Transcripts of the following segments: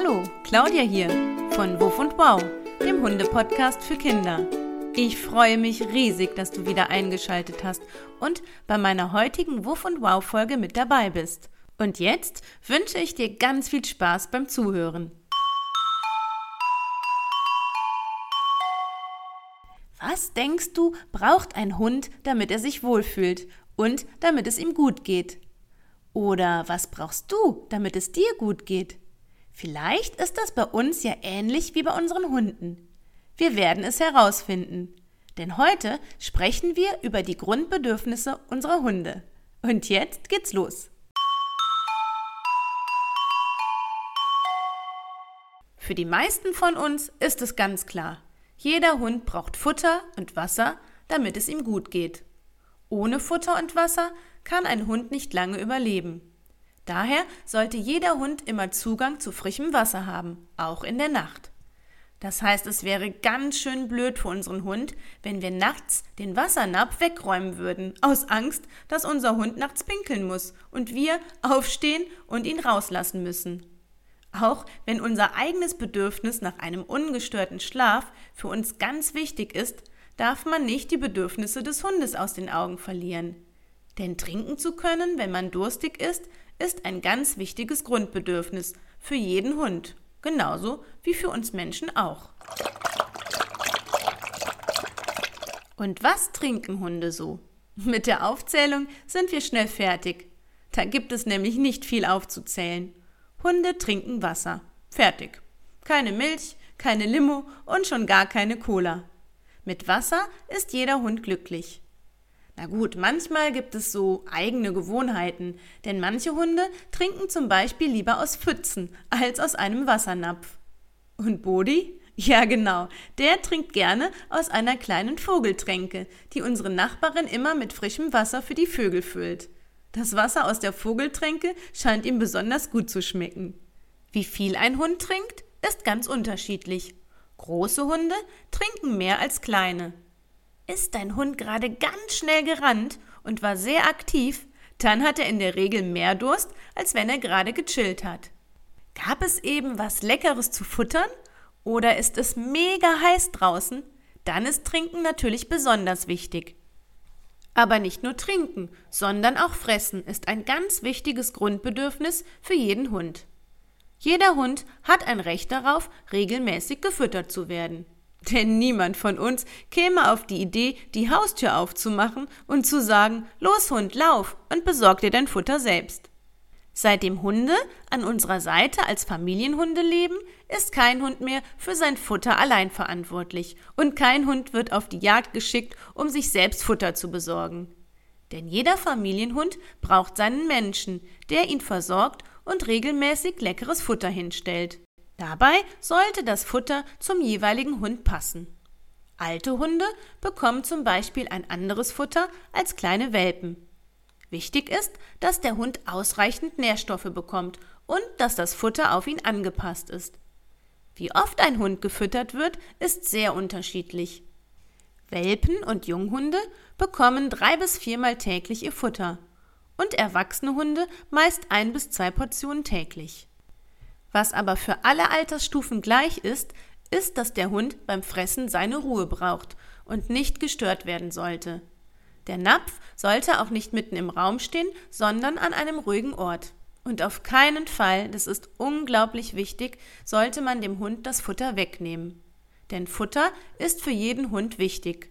Hallo, Claudia hier von Wuff und Wow, dem Hunde-Podcast für Kinder. Ich freue mich riesig, dass du wieder eingeschaltet hast und bei meiner heutigen Wuff und Wow Folge mit dabei bist. Und jetzt wünsche ich dir ganz viel Spaß beim Zuhören. Was denkst du, braucht ein Hund, damit er sich wohlfühlt und damit es ihm gut geht? Oder was brauchst du, damit es dir gut geht? Vielleicht ist das bei uns ja ähnlich wie bei unseren Hunden. Wir werden es herausfinden. Denn heute sprechen wir über die Grundbedürfnisse unserer Hunde. Und jetzt geht's los. Für die meisten von uns ist es ganz klar. Jeder Hund braucht Futter und Wasser, damit es ihm gut geht. Ohne Futter und Wasser kann ein Hund nicht lange überleben. Daher sollte jeder Hund immer Zugang zu frischem Wasser haben, auch in der Nacht. Das heißt, es wäre ganz schön blöd für unseren Hund, wenn wir nachts den Wassernapf wegräumen würden, aus Angst, dass unser Hund nachts pinkeln muss und wir aufstehen und ihn rauslassen müssen. Auch wenn unser eigenes Bedürfnis nach einem ungestörten Schlaf für uns ganz wichtig ist, darf man nicht die Bedürfnisse des Hundes aus den Augen verlieren. Denn trinken zu können, wenn man durstig ist, ist ein ganz wichtiges Grundbedürfnis für jeden Hund, genauso wie für uns Menschen auch. Und was trinken Hunde so? Mit der Aufzählung sind wir schnell fertig. Da gibt es nämlich nicht viel aufzuzählen. Hunde trinken Wasser. Fertig. Keine Milch, keine Limo und schon gar keine Cola. Mit Wasser ist jeder Hund glücklich. Na gut, manchmal gibt es so eigene Gewohnheiten, denn manche Hunde trinken zum Beispiel lieber aus Pfützen als aus einem Wassernapf. Und Bodi? Ja, genau, der trinkt gerne aus einer kleinen Vogeltränke, die unsere Nachbarin immer mit frischem Wasser für die Vögel füllt. Das Wasser aus der Vogeltränke scheint ihm besonders gut zu schmecken. Wie viel ein Hund trinkt, ist ganz unterschiedlich. Große Hunde trinken mehr als kleine. Ist dein Hund gerade ganz schnell gerannt und war sehr aktiv, dann hat er in der Regel mehr Durst, als wenn er gerade gechillt hat. Gab es eben was Leckeres zu futtern? Oder ist es mega heiß draußen? Dann ist Trinken natürlich besonders wichtig. Aber nicht nur Trinken, sondern auch Fressen ist ein ganz wichtiges Grundbedürfnis für jeden Hund. Jeder Hund hat ein Recht darauf, regelmäßig gefüttert zu werden. Denn niemand von uns käme auf die Idee, die Haustür aufzumachen und zu sagen, Los Hund, lauf und besorg dir dein Futter selbst. Seitdem Hunde an unserer Seite als Familienhunde leben, ist kein Hund mehr für sein Futter allein verantwortlich und kein Hund wird auf die Jagd geschickt, um sich selbst Futter zu besorgen. Denn jeder Familienhund braucht seinen Menschen, der ihn versorgt und regelmäßig leckeres Futter hinstellt. Dabei sollte das Futter zum jeweiligen Hund passen. Alte Hunde bekommen zum Beispiel ein anderes Futter als kleine Welpen. Wichtig ist, dass der Hund ausreichend Nährstoffe bekommt und dass das Futter auf ihn angepasst ist. Wie oft ein Hund gefüttert wird, ist sehr unterschiedlich. Welpen und Junghunde bekommen drei bis viermal täglich ihr Futter und erwachsene Hunde meist ein bis zwei Portionen täglich. Was aber für alle Altersstufen gleich ist, ist, dass der Hund beim Fressen seine Ruhe braucht und nicht gestört werden sollte. Der Napf sollte auch nicht mitten im Raum stehen, sondern an einem ruhigen Ort. Und auf keinen Fall, das ist unglaublich wichtig, sollte man dem Hund das Futter wegnehmen. Denn Futter ist für jeden Hund wichtig.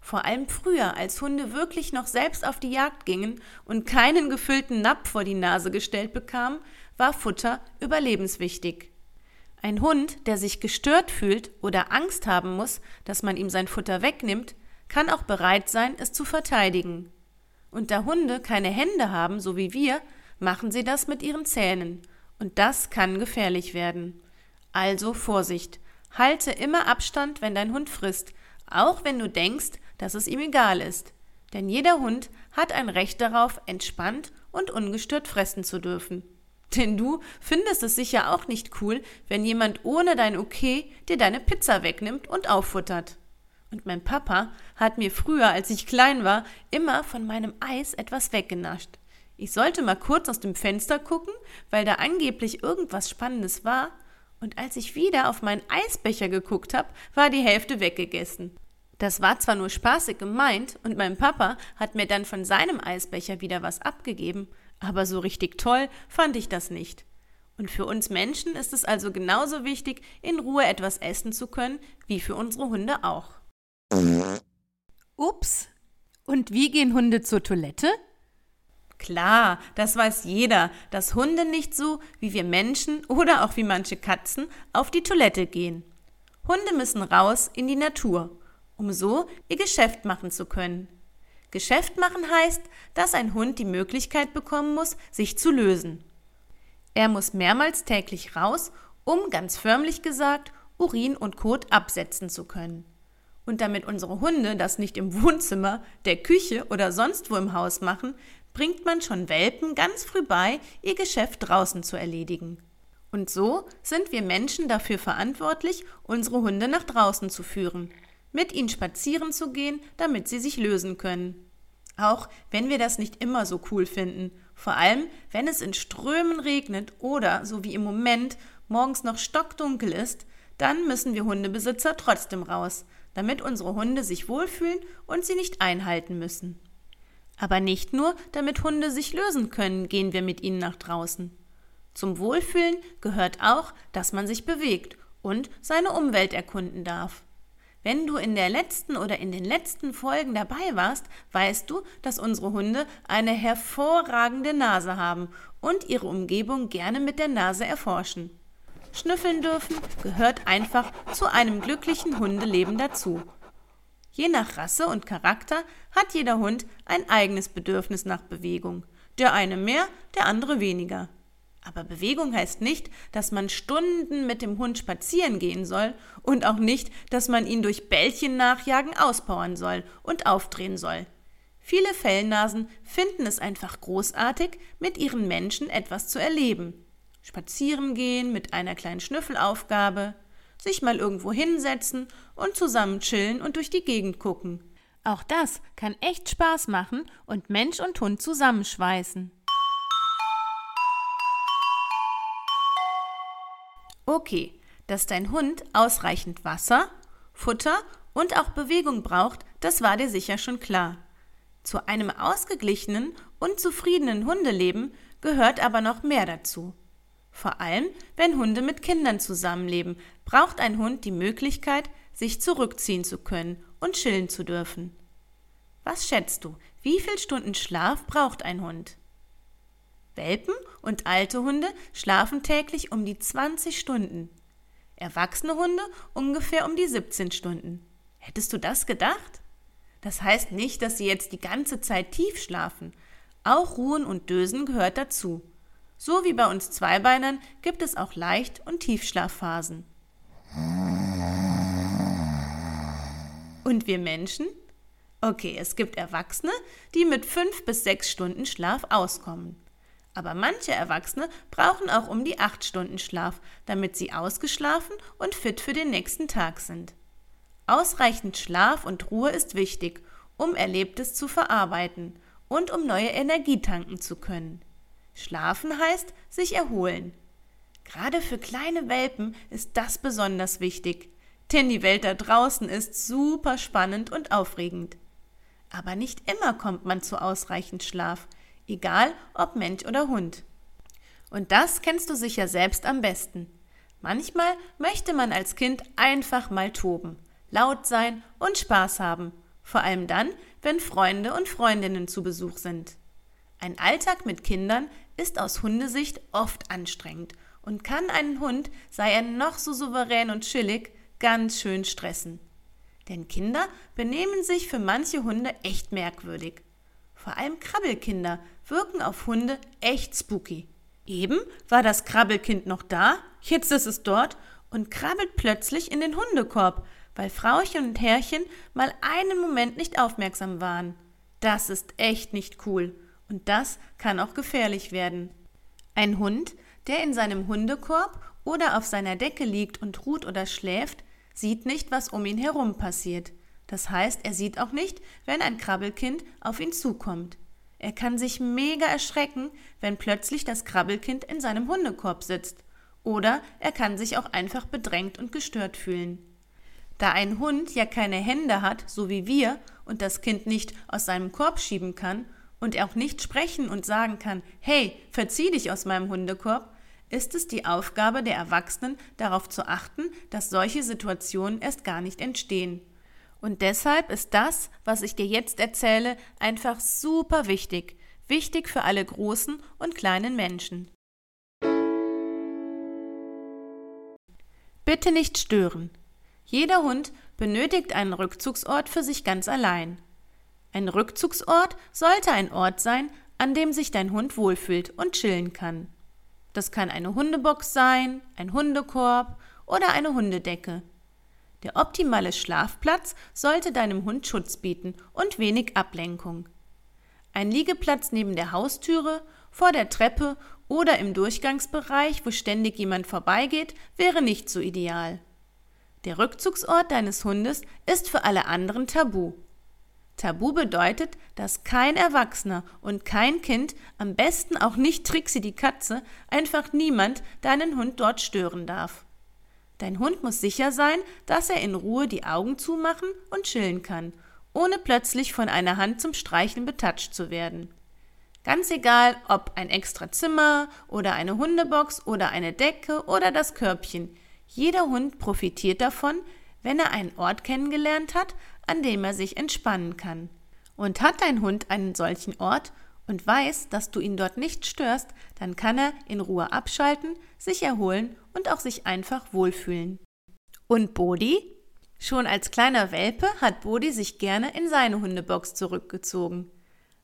Vor allem früher, als Hunde wirklich noch selbst auf die Jagd gingen und keinen gefüllten Napf vor die Nase gestellt bekamen, war Futter überlebenswichtig. Ein Hund, der sich gestört fühlt oder Angst haben muss, dass man ihm sein Futter wegnimmt, kann auch bereit sein, es zu verteidigen. Und da Hunde keine Hände haben, so wie wir, machen sie das mit ihren Zähnen. Und das kann gefährlich werden. Also Vorsicht. Halte immer Abstand, wenn dein Hund frisst, auch wenn du denkst, dass es ihm egal ist. Denn jeder Hund hat ein Recht darauf, entspannt und ungestört fressen zu dürfen. Denn du findest es sicher auch nicht cool, wenn jemand ohne dein Okay dir deine Pizza wegnimmt und auffuttert. Und mein Papa hat mir früher, als ich klein war, immer von meinem Eis etwas weggenascht. Ich sollte mal kurz aus dem Fenster gucken, weil da angeblich irgendwas Spannendes war, Und als ich wieder auf meinen Eisbecher geguckt habe, war die Hälfte weggegessen. Das war zwar nur spaßig gemeint und mein Papa hat mir dann von seinem Eisbecher wieder was abgegeben, aber so richtig toll fand ich das nicht. Und für uns Menschen ist es also genauso wichtig, in Ruhe etwas essen zu können, wie für unsere Hunde auch. Ups. Und wie gehen Hunde zur Toilette? Klar, das weiß jeder, dass Hunde nicht so wie wir Menschen oder auch wie manche Katzen auf die Toilette gehen. Hunde müssen raus in die Natur, um so ihr Geschäft machen zu können. Geschäft machen heißt, dass ein Hund die Möglichkeit bekommen muss, sich zu lösen. Er muss mehrmals täglich raus, um ganz förmlich gesagt Urin und Kot absetzen zu können. Und damit unsere Hunde das nicht im Wohnzimmer, der Küche oder sonst wo im Haus machen, bringt man schon Welpen ganz früh bei, ihr Geschäft draußen zu erledigen. Und so sind wir Menschen dafür verantwortlich, unsere Hunde nach draußen zu führen, mit ihnen spazieren zu gehen, damit sie sich lösen können. Auch wenn wir das nicht immer so cool finden, vor allem wenn es in Strömen regnet oder, so wie im Moment, morgens noch stockdunkel ist, dann müssen wir Hundebesitzer trotzdem raus, damit unsere Hunde sich wohlfühlen und sie nicht einhalten müssen. Aber nicht nur, damit Hunde sich lösen können, gehen wir mit ihnen nach draußen. Zum Wohlfühlen gehört auch, dass man sich bewegt und seine Umwelt erkunden darf. Wenn du in der letzten oder in den letzten Folgen dabei warst, weißt du, dass unsere Hunde eine hervorragende Nase haben und ihre Umgebung gerne mit der Nase erforschen. Schnüffeln dürfen gehört einfach zu einem glücklichen Hundeleben dazu. Je nach Rasse und Charakter hat jeder Hund ein eigenes Bedürfnis nach Bewegung. Der eine mehr, der andere weniger. Aber Bewegung heißt nicht, dass man Stunden mit dem Hund spazieren gehen soll und auch nicht, dass man ihn durch Bällchen nachjagen auspowern soll und aufdrehen soll. Viele Fellnasen finden es einfach großartig, mit ihren Menschen etwas zu erleben. Spazieren gehen mit einer kleinen Schnüffelaufgabe, sich mal irgendwo hinsetzen und zusammen chillen und durch die Gegend gucken. Auch das kann echt Spaß machen und Mensch und Hund zusammenschweißen. Okay, dass dein Hund ausreichend Wasser, Futter und auch Bewegung braucht, das war dir sicher schon klar. Zu einem ausgeglichenen und zufriedenen Hundeleben gehört aber noch mehr dazu. Vor allem, wenn Hunde mit Kindern zusammenleben, braucht ein Hund die Möglichkeit, sich zurückziehen zu können und chillen zu dürfen. Was schätzt du, wie viel Stunden Schlaf braucht ein Hund? Welpen und alte Hunde schlafen täglich um die 20 Stunden. Erwachsene Hunde ungefähr um die 17 Stunden. Hättest du das gedacht? Das heißt nicht, dass sie jetzt die ganze Zeit tief schlafen. Auch Ruhen und Dösen gehört dazu. So wie bei uns Zweibeinern gibt es auch Leicht- und Tiefschlafphasen. Und wir Menschen? Okay, es gibt Erwachsene, die mit fünf bis sechs Stunden Schlaf auskommen. Aber manche Erwachsene brauchen auch um die acht Stunden Schlaf, damit sie ausgeschlafen und fit für den nächsten Tag sind. Ausreichend Schlaf und Ruhe ist wichtig, um Erlebtes zu verarbeiten und um neue Energie tanken zu können. Schlafen heißt sich erholen. Gerade für kleine Welpen ist das besonders wichtig, denn die Welt da draußen ist super spannend und aufregend. Aber nicht immer kommt man zu ausreichend Schlaf, egal ob Mensch oder Hund. Und das kennst du sicher selbst am besten. Manchmal möchte man als Kind einfach mal toben, laut sein und Spaß haben, vor allem dann, wenn Freunde und Freundinnen zu Besuch sind. Ein Alltag mit Kindern ist aus Hundesicht oft anstrengend und kann einen Hund, sei er noch so souverän und chillig, ganz schön stressen. Denn Kinder benehmen sich für manche Hunde echt merkwürdig. Vor allem Krabbelkinder wirken auf Hunde echt spooky. Eben war das Krabbelkind noch da, jetzt ist es dort und krabbelt plötzlich in den Hundekorb, weil Frauchen und Herrchen mal einen Moment nicht aufmerksam waren. Das ist echt nicht cool. Und das kann auch gefährlich werden. Ein Hund, der in seinem Hundekorb oder auf seiner Decke liegt und ruht oder schläft, sieht nicht, was um ihn herum passiert. Das heißt, er sieht auch nicht, wenn ein Krabbelkind auf ihn zukommt. Er kann sich mega erschrecken, wenn plötzlich das Krabbelkind in seinem Hundekorb sitzt. oder er kann sich auch einfach bedrängt und gestört fühlen. Da ein Hund ja keine Hände hat, so wie wir, und das Kind nicht aus seinem Korb schieben kann und er auch nicht sprechen und sagen kann, hey, verzieh dich aus meinem Hundekorb, ist es die Aufgabe der Erwachsenen, darauf zu achten, dass solche Situationen erst gar nicht entstehen. Und deshalb ist das, was ich dir jetzt erzähle, einfach super wichtig. Wichtig für alle großen und kleinen Menschen. Bitte nicht stören. Jeder Hund benötigt einen Rückzugsort für sich ganz allein. Ein Rückzugsort sollte ein Ort sein, an dem sich dein Hund wohlfühlt und chillen kann. Das kann eine Hundebox sein, ein Hundekorb oder eine Hundedecke. Der optimale Schlafplatz sollte deinem Hund Schutz bieten und wenig Ablenkung. Ein Liegeplatz neben der Haustüre, vor der Treppe oder im Durchgangsbereich, wo ständig jemand vorbeigeht, wäre nicht so ideal. Der Rückzugsort deines Hundes ist für alle anderen tabu. Tabu bedeutet, dass kein Erwachsener und kein Kind, am besten auch nicht Trixie die Katze, einfach niemand deinen Hund dort stören darf. Dein Hund muss sicher sein, dass er in Ruhe die Augen zumachen und chillen kann, ohne plötzlich von einer Hand zum Streicheln betatscht zu werden. Ganz egal, ob ein extra Zimmer oder eine Hundebox oder eine Decke oder das Körbchen, jeder Hund profitiert davon, wenn er einen Ort kennengelernt hat, an dem er sich entspannen kann. Und hat dein Hund einen solchen Ort und weiß, dass du ihn dort nicht störst, dann kann er in Ruhe abschalten, sich erholen und auch sich einfach wohlfühlen. Und Bodi? Schon als kleiner Welpe hat Bodi sich gerne in seine Hundebox zurückgezogen.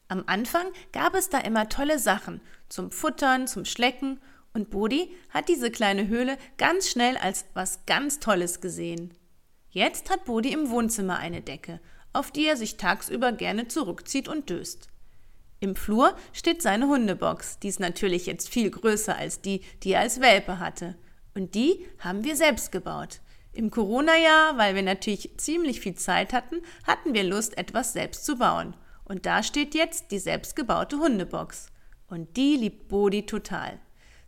Am Anfang gab es da immer tolle Sachen zum Futtern, zum Schlecken und Bodi hat diese kleine Höhle ganz schnell als was ganz Tolles gesehen. Jetzt hat Bodi im Wohnzimmer eine Decke, auf die er sich tagsüber gerne zurückzieht und döst. Im Flur steht seine Hundebox, die ist natürlich jetzt viel größer als die, die er als Welpe hatte. Und die haben wir selbst gebaut. Im Corona-Jahr, weil wir natürlich ziemlich viel Zeit hatten, hatten wir Lust, etwas selbst zu bauen. Und da steht jetzt die selbstgebaute Hundebox. Und die liebt Bodi total.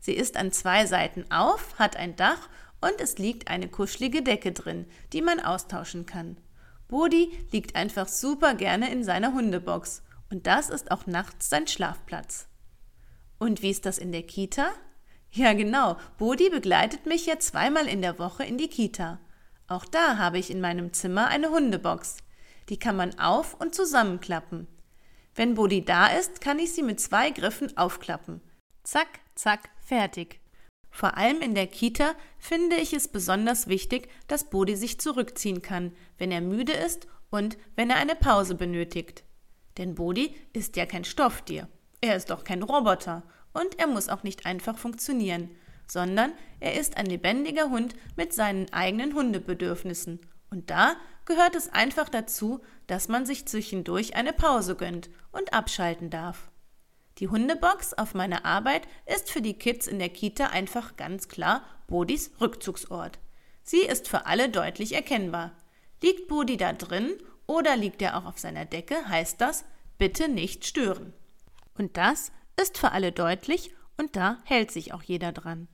Sie ist an zwei Seiten auf, hat ein Dach und es liegt eine kuschelige Decke drin, die man austauschen kann. Bodi liegt einfach super gerne in seiner Hundebox und das ist auch nachts sein Schlafplatz. Und wie ist das in der Kita? Ja, genau, Bodi begleitet mich ja zweimal in der Woche in die Kita. Auch da habe ich in meinem Zimmer eine Hundebox. Die kann man auf- und zusammenklappen. Wenn Bodi da ist, kann ich sie mit zwei Griffen aufklappen. Zack, zack, fertig. Vor allem in der Kita finde ich es besonders wichtig, dass Bodi sich zurückziehen kann, wenn er müde ist und wenn er eine Pause benötigt. Denn Bodi ist ja kein Stofftier. Er ist auch kein Roboter und er muss auch nicht einfach funktionieren, sondern er ist ein lebendiger Hund mit seinen eigenen Hundebedürfnissen. Und da gehört es einfach dazu, dass man sich zwischendurch eine Pause gönnt und abschalten darf. Die Hundebox auf meiner Arbeit ist für die Kids in der Kita einfach ganz klar Bodis Rückzugsort. Sie ist für alle deutlich erkennbar. Liegt Bodi da drin oder liegt er auch auf seiner Decke, heißt das, bitte nicht stören. Und das ist für alle deutlich und da hält sich auch jeder dran.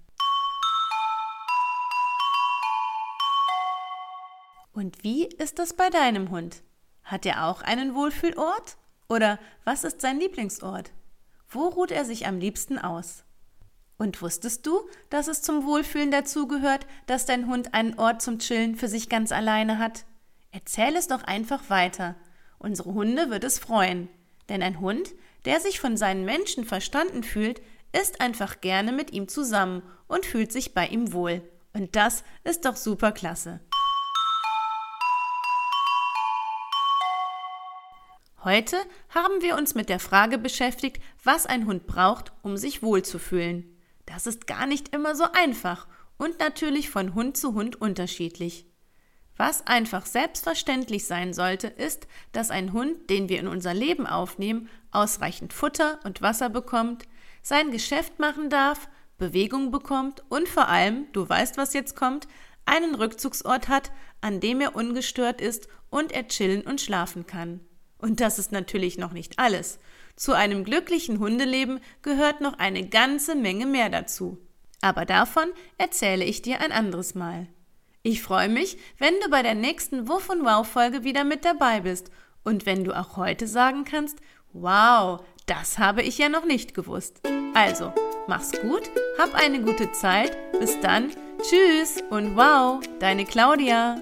Und wie ist das bei deinem Hund? Hat er auch einen Wohlfühlort? Oder was ist sein Lieblingsort? Wo ruht er sich am liebsten aus? Und wusstest du, dass es zum Wohlfühlen dazugehört, dass dein Hund einen Ort zum Chillen für sich ganz alleine hat? Erzähl es doch einfach weiter. Unsere Hunde wird es freuen. Denn ein Hund, der sich von seinen Menschen verstanden fühlt, ist einfach gerne mit ihm zusammen und fühlt sich bei ihm wohl. Und das ist doch super klasse. Heute haben wir uns mit der Frage beschäftigt, was ein Hund braucht, um sich wohlzufühlen. Das ist gar nicht immer so einfach und natürlich von Hund zu Hund unterschiedlich. Was einfach selbstverständlich sein sollte, ist, dass ein Hund, den wir in unser Leben aufnehmen, ausreichend Futter und Wasser bekommt, sein Geschäft machen darf, Bewegung bekommt und vor allem, du weißt, was jetzt kommt, einen Rückzugsort hat, an dem er ungestört ist und er chillen und schlafen kann. Und das ist natürlich noch nicht alles. Zu einem glücklichen Hundeleben gehört noch eine ganze Menge mehr dazu. Aber davon erzähle ich dir ein anderes Mal. Ich freue mich, wenn du bei der nächsten Wuff und Wow Folge wieder mit dabei bist und wenn du auch heute sagen kannst, wow, das habe ich ja noch nicht gewusst. Also, mach's gut, hab eine gute Zeit, bis dann, tschüss und wow, deine Claudia.